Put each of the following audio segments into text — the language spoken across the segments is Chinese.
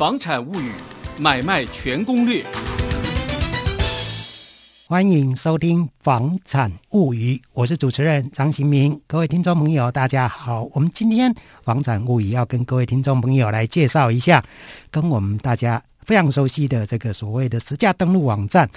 房产物语买卖全攻略。欢迎收听《房产物语》，我是主持人张行明。各位听众朋友，大家好。我们今天《房产物语》要跟各位听众朋友来介绍一下，跟我们大家非常熟悉的这个所谓的实价登录网站。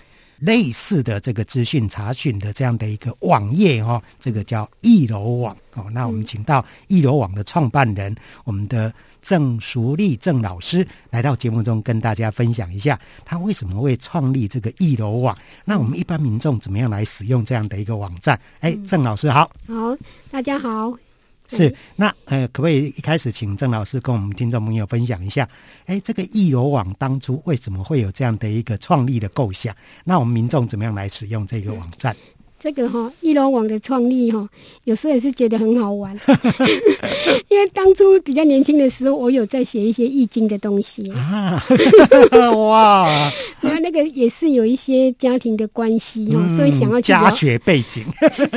类似的这个资讯查询的这样的一个网页哦，这个叫易楼网哦。那我们请到易楼网的创办人，我们的郑淑丽郑老师来到节目中跟大家分享一下，他为什么会创立这个易楼网？那我们一般民众怎么样来使用这样的一个网站？哎，郑老师好，好，大家好。是，那呃，可不可以一开始请郑老师跟我们听众朋友分享一下？哎，这个易楼网当初为什么会有这样的一个创立的构想？那我们民众怎么样来使用这个网站？这个哈、哦，易楼网的创立哈、哦，有时候也是觉得很好玩，因为当初比较年轻的时候，我有在写一些易经的东西。啊，哇，那那个也是有一些家庭的关系哦，嗯、所以想要去家学背景，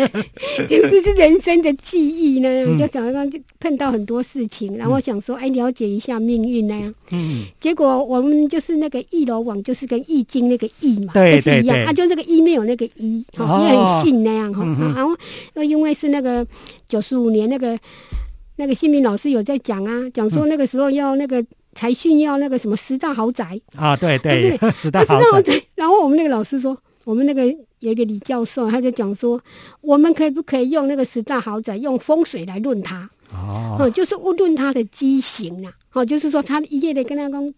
就是人生的记忆呢，嗯、就想要碰到很多事情，然后想说，哎，了解一下命运那样，嗯，结果我们就是那个易楼网，就是跟易经那个易嘛，对对对，是一样，啊，就那个一没有那个一，哦。信那样哈，嗯、然后因为是那个九十五年那个那个新民老师有在讲啊，讲说那个时候要那个财训要那个什么十大豪宅啊，对对，对 十大豪宅。然后我们那个老师说，我们那个有一个李教授，他就讲说，我们可以不可以用那个十大豪宅用风水来论它？哦、嗯，就是论它的畸形啊，哦，就是说他一夜的跟他讲。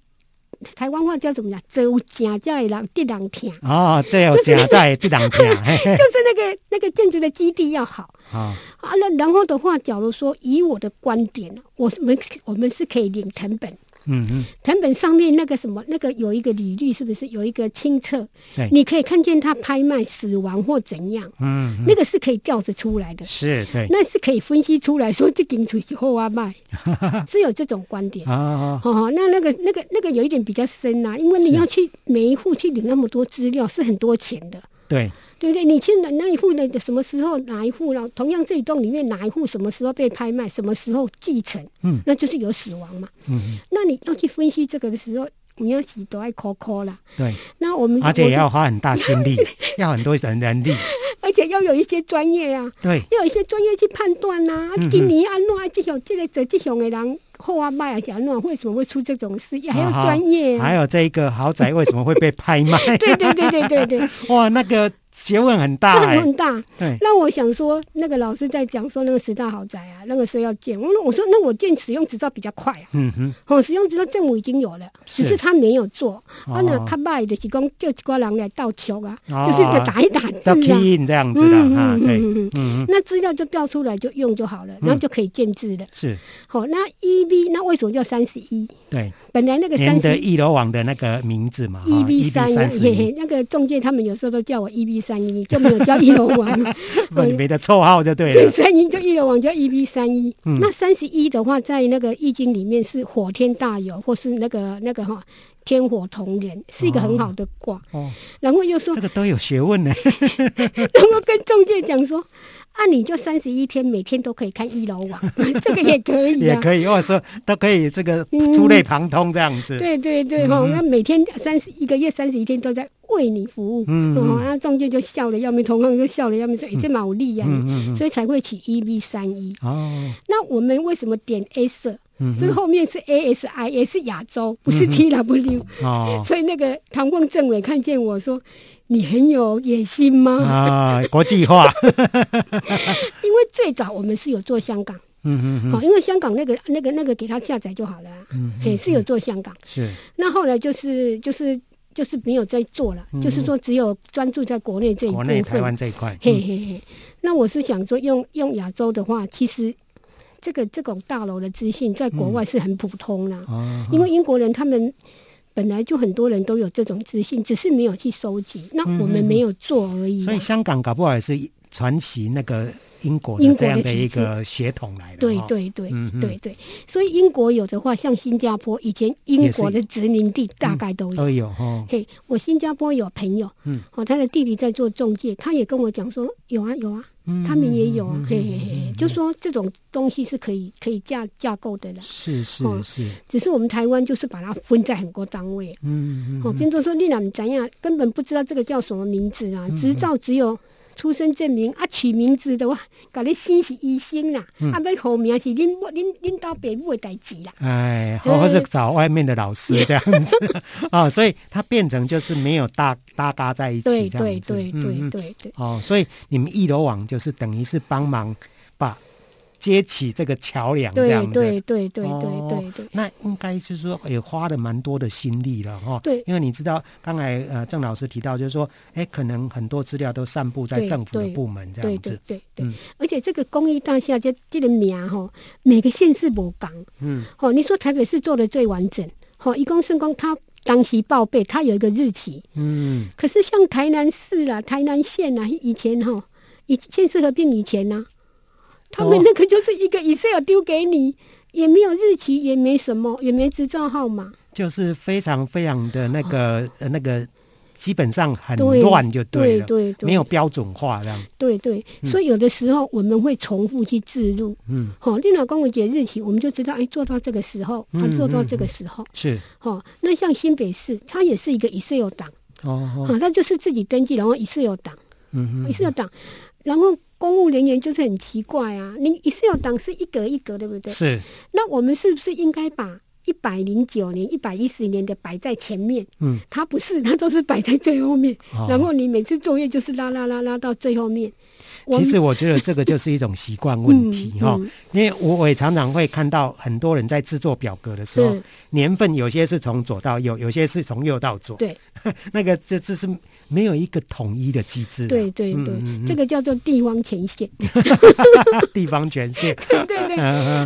台湾话叫怎么讲？走假在人地人听哦，这有假在地人听，就是那个那个建筑的基地要好啊。啊，那然后的话，假如说以我的观点，我们我们是可以领成本。嗯嗯，謄本上面那个什么，那个有一个履历，是不是有一个清册？对，你可以看见他拍卖、死亡或怎样。嗯，那个是可以调着出来的。是，对，那是可以分析出来说这间出去后啊卖，是有这种观点。哦哦，那那个那个那个有一点比较深呐，因为你要去每一户去领那么多资料，是很多钱的。对。对对，你现在那一户的什么时候哪一户了？同样这一栋里面哪一户什么时候被拍卖，什么时候继承？嗯，那就是有死亡嘛。嗯，那你要去分析这个的时候，你要洗都爱抠抠啦。对，那我们而且也要花很大心力，要很多人人力，而且要有一些专业啊。对，要有一些专业去判断呐、啊。今年安诺这种这个这这种的人后啊卖啊，小弄为什么会出这种事？还要专业、啊。还有这一个豪宅为什么会被拍卖？对对对对对对。哇，那个。学问很大、欸，很大。对，那我想说，那个老师在讲说那个十大豪宅啊，那个时候要建。我说，我说，那我建使用执照比较快啊。嗯哼。哦，使用执照政府已经有了，是只是他没有做。他那他卖的是讲叫几个人来盗球啊，哦、就是打一打字啊。这样子的啊，对。嗯嗯。那资料就调出来就用就好了，然后就可以建制的。是。好，那 EB 那为什么叫三十一？对。本来那个三十一，易楼网的那个名字嘛，EB 三一，那个中介他们有时候都叫我 EB 三一，就没有叫一楼网，你没的绰号就对了。三一就一楼王叫一 B 三一，那三十一的话，在那个易经里面是火天大有，或是那个那个哈天火同人，是一个很好的卦。哦，然后又说这个都有学问呢，然后跟中介讲说。那、啊、你就三十一天，每天都可以看一楼网，这个也可以、啊，也可以，或者说都可以这个触类旁通这样子。嗯、对对对哈，那、嗯、每天三十一个月三十一天都在为你服务，嗯，啊中介就笑了要命，同行就笑了要命，说：“哎、欸，这蛮有利呀。嗯”嗯嗯，所以才会起 EB 三一。哦，那我们为什么点 A 色？嗯，这后面是 ASI，也是亚洲，不是 TW。哦，所以那个唐凤政委看见我说。你很有野心吗？啊，国际化。因为最早我们是有做香港，嗯嗯嗯，好，因为香港那个那个那个给他下载就好了，嗯，也是有做香港，是。那后来就是就是就是没有在做了，就是说只有专注在国内这一部分，国内台湾这一块。嘿嘿嘿。那我是想说，用用亚洲的话，其实这个这种大楼的资讯在国外是很普通的，因为英国人他们。本来就很多人都有这种资讯，只是没有去收集。那我们没有做而已。所以香港搞不好也是传奇那个英国的这样的一个血统来的。对对对，对对。所以英国有的话，像新加坡以前英国的殖民地大概都有、嗯、都有哦。嘿，我新加坡有朋友，嗯，哦，他的弟弟在做中介，他也跟我讲说有啊有啊。他们也有啊，嘿嘿嘿，就说这种东西是可以可以架架构的了。是是是，只是我们台湾就是把它分在很多单位。嗯嗯。哦，比如说你俩怎样，根本不知道这个叫什么名字啊？执照只有出生证明啊，取名字的话，搞你姓是医生啦，啊，要好名是恁恁恁到北部的代志啦。哎，或者是找外面的老师这样子啊，所以它变成就是没有搭搭搭在一起这样子。对对对对对。哦，所以你们一楼网就是等于是帮忙把。接起这个桥梁，这样子，对对对对对对对。那应该就是说也花了蛮多的心力了哈。对，因为你知道，刚才呃郑老师提到，就是说，哎，可能很多资料都散布在政府的部门这样子。对对对。而且这个公益大厦这这个名哈，每个县市不同。嗯。哦，你说台北市做的最完整，好，一公升公他当时报备，他有一个日期。嗯。可是像台南市啦、台南县啦，以前哈，以县市合并以前呢。他们那个就是一个 Excel 丢给你，也没有日期，也没什么，也没执照号码，就是非常非常的那个、哦、呃那个，基本上很乱就对了，对对，对，没有标准化这样。对对，嗯、所以有的时候我们会重复去记录。嗯，好、哦，你老公公节日期，我们就知道，哎，做到这个时候，他、啊、做到这个时候、是。哦，那像新北市，它也是一个 Excel 档。哦哦，那、哦、就是自己登记，然后 Excel 档。嗯嗯，Excel 档，然后。公务人员就是很奇怪啊，你 Excel 档是一格一格，对不对？是。那我们是不是应该把一百零九年、一百一十年的摆在前面？嗯，它不是，它都是摆在最后面。哦。然后你每次作业就是拉拉拉拉到最后面。其实我觉得这个就是一种习惯问题哈，因为我我也常常会看到很多人在制作表格的时候，年份有些是从左到右，有些是从右到左。对，那个这这是。没有一个统一的机制，对对对，这个叫做地方权限，地方权限，对对对，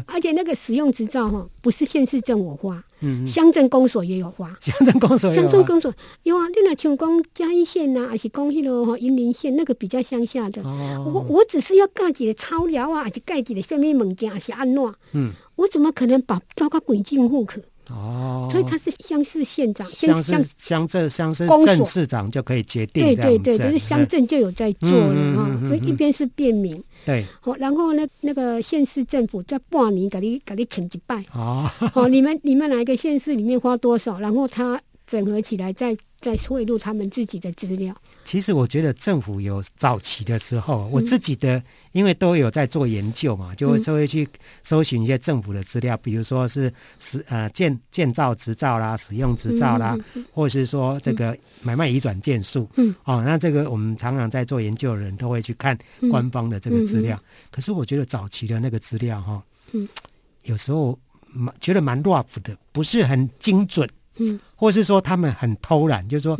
而且那个使用执照哈，不是县市政府发，嗯，乡镇公所也有发，乡镇公所，乡镇公所有啊，你若像讲嘉义县呐，还是讲迄个哈云林县那个比较乡下的，哦、我我只是要盖几个草寮啊，还是盖几个什么物件，还是安怎，嗯，我怎么可能把招个鬼进户口？哦，所以他是乡市县长，乡乡乡镇乡市镇市长就可以决定。对对对，就是乡镇就有在做了哈。所以一边是便民，对，好，然后呢，那个县市政府在半年给你给你请一拜。哦，好，你们你们哪一个县市里面花多少，然后他整合起来再再汇入他们自己的资料。其实我觉得政府有早期的时候，我自己的因为都有在做研究嘛，就会就会去搜寻一些政府的资料，比如说是使呃建建造执照啦、使用执照啦，或者是说这个买卖移转件数。嗯，哦，那这个我们常常在做研究的人都会去看官方的这个资料。可是我觉得早期的那个资料哈，嗯，有时候蛮觉得蛮 rough 的，不是很精准。嗯，或是说他们很偷懒，就是说。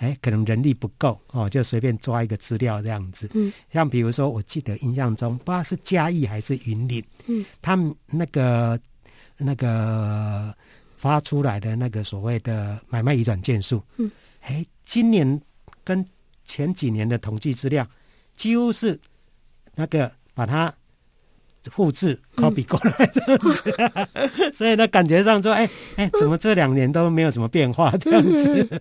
哎，可能人力不够哦，就随便抓一个资料这样子。嗯，像比如说，我记得印象中，不知道是嘉义还是云林，嗯，他们那个那个发出来的那个所谓的买卖移转件数，嗯，哎，今年跟前几年的统计资料，几乎是那个把它。复制 copy 过来这样子，嗯、所以呢，感觉上说，哎、欸、哎、欸，怎么这两年都没有什么变化这样子？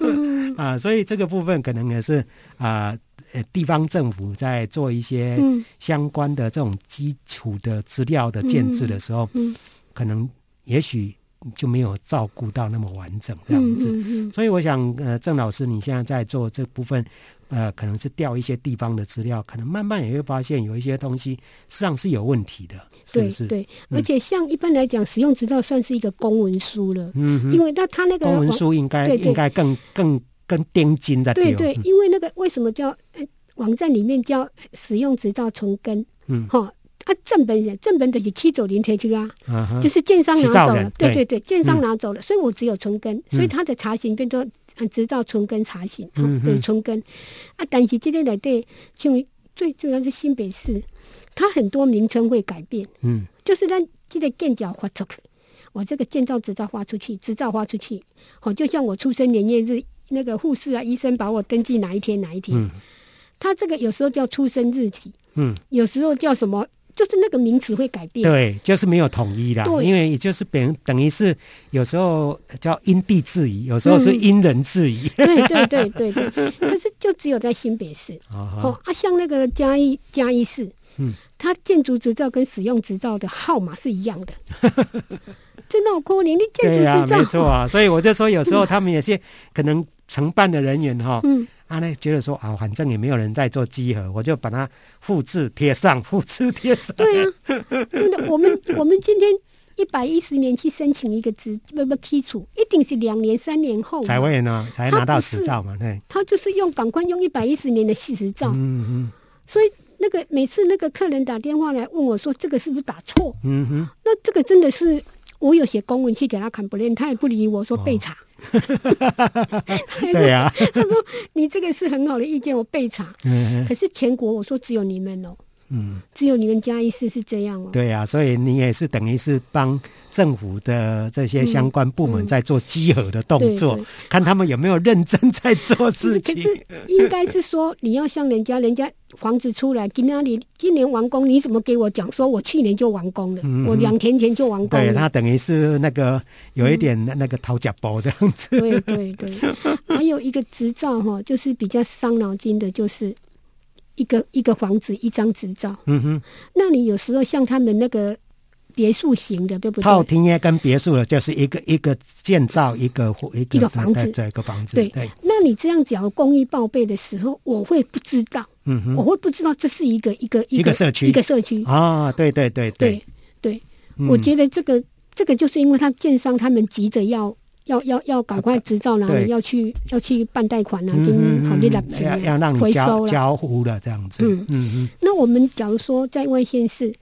嗯、啊，所以这个部分可能也是啊，呃，地方政府在做一些相关的这种基础的资料的建制的时候，可能也许就没有照顾到那么完整这样子。嗯嗯嗯、所以我想，呃，郑老师，你现在在做这部分。呃，可能是调一些地方的资料，可能慢慢也会发现有一些东西实际上是有问题的，是不是？对，而且像一般来讲，使用执照算是一个公文书了，嗯，因为那他那个公文书应该应该更更更钉金的，对对，因为那个为什么叫网站里面叫使用执照存根，嗯，哈。他正本人，正本的是七九零提出啊，就是建商拿走了，对对对，建商拿走了，所以我只有存根，所以他的查询变做执照存根查询，对存根。啊。但是今天来对，就最主要是新北市，它很多名称会改变，嗯，就是让这个建脚发出去，我这个建造执照发出去，执照发出去，好，就像我出生年月日，那个护士啊、医生把我登记哪一天哪一天，他这个有时候叫出生日期，嗯，有时候叫什么？就是那个名词会改变，对，就是没有统一的，因为也就是等等于是有时候叫因地制宜，有时候是因人制宜，嗯、对对对对对。可是就只有在新北市。哦，哦啊，像那个嘉义嘉义市，嗯，它建筑执照跟使用执照的号码是一样的，真的好可怜，你建筑执照，对啊，没错啊，所以我就说有时候他们有些可能承办的人员哈，嗯。他呢觉得说啊，反正也没有人在做稽核，我就把它复制贴上，复制贴上。对啊，真的，我们我们今天一百一十年去申请一个执不不基础，一定是两年三年后才会呢，才拿到执照嘛。对，他就是用赶快用一百一十年的执照。嗯嗯。所以那个每次那个客人打电话来问我说，这个是不是打错？嗯哼。那这个真的是我有写公文去给他看不练，他也不理我说备查。哦对呀，他说你这个是很好的意见，我备查。嗯，可是全国我说只有你们哦，嗯，只有你们嘉义市是这样哦。对呀，所以你也是等于是帮政府的这些相关部门在做稽核的动作，看他们有没有认真在做事情。可是应该是说你要向人家，人家。房子出来，今年你今年完工，你怎么给我讲说我去年就完工了？嗯、我两天前就完工了。对，他等于是那个有一点那个讨价包这样子。嗯、对对对，还有一个执照哈，就是比较伤脑筋的，就是一个一个房子一张执照。嗯哼，那你有时候像他们那个。别墅型的，对不对？透天也跟别墅的，就是一个一个建造一个一个，一个房子，这个房子。对对。那你这样讲公益报备的时候，我会不知道。嗯哼。我会不知道这是一个一个一个社区一个社区啊！对对对对对。我觉得这个这个就是因为他建商他们急着要要要要赶快执照拿，要去要去办贷款啊，跟好利的要要让你交交户了这样子。嗯。嗯嗯。那我们假如说在外县市。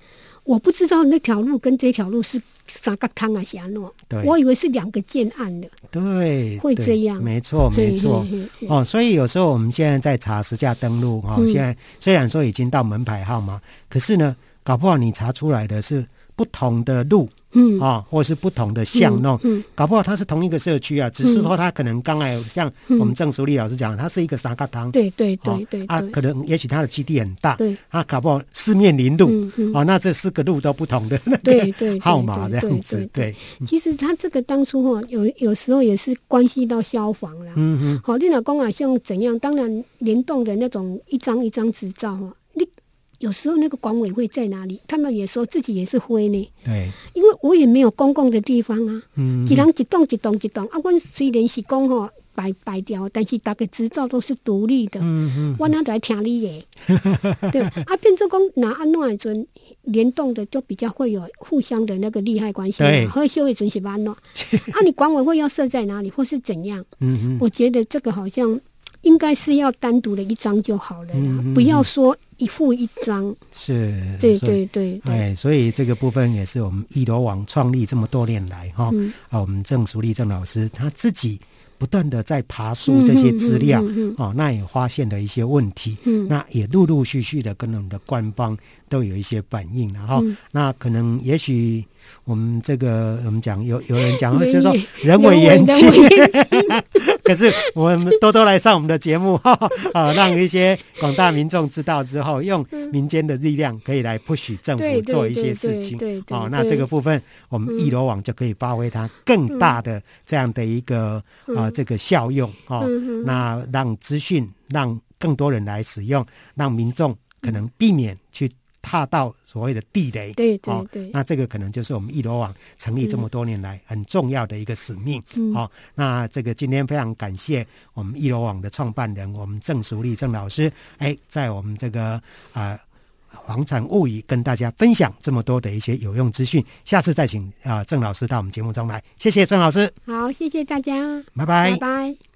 我不知道那条路跟这条路是啥个汤啊，霞诺，对，我以为是两个建案的，对，会这样，没错，没错，哦，所以有时候我们现在在查实价登录哈，现在虽然说已经到门牌号码，可是呢，搞不好你查出来的是不同的路。嗯。啊，或是不同的巷弄，嗯，搞不好它是同一个社区啊，只是说它可能刚才像我们郑淑丽老师讲，它是一个三角汤，对对对对，啊，可能也许它的基地很大，对，啊，搞不好四面临路，哦，那这四个路都不同的那个号码这样子，对。其实它这个当初哈，有有时候也是关系到消防啦，嗯嗯，好，你老公啊，像怎样，当然联动的那种一张一张执照哈。有时候那个管委会在哪里？他们也说自己也是灰呢。对，因为我也没有公共的地方啊。嗯，一人一栋一栋一栋啊。我虽然是讲吼摆摆掉，但是大家执照都是独立的。嗯嗯，我哪在听你的？对啊，变成讲拿安诺阵联动的，就比较会有互相的那个利害关系。对，和修一阵是安诺 啊，你管委会要设在哪里，或是怎样？嗯嗯，我觉得这个好像。应该是要单独的一张就好了啦，嗯嗯，不要说一户一张。是，对对对哎，所以这个部分也是我们易罗网创立这么多年来哈，嗯、啊，我们郑淑丽郑老师他自己。不断的在爬书这些资料，嗯哦，那也发现了一些问题，嗯、那也陆陆续续的跟我们的官方都有一些反应，然后、嗯、那可能也许我们这个我们讲有有人讲，就是说人为言轻，可是我们多多来上我们的节目，哈、哦，啊，让一些广大民众知道之后，用民间的力量可以来 push 政府做一些事情，哦，那这个部分我们一罗网就可以发挥它更大的这样的一个啊。这个效用。哦，那让资讯让更多人来使用，让民众可能避免去踏到所谓的地雷。对对对、哦，那这个可能就是我们一罗网成立这么多年来很重要的一个使命。嗯、哦，那这个今天非常感谢我们一罗网的创办人，我们郑淑丽郑老师，哎，在我们这个啊。呃房产物语跟大家分享这么多的一些有用资讯，下次再请啊郑老师到我们节目中来，谢谢郑老师。好，谢谢大家，拜拜，拜拜。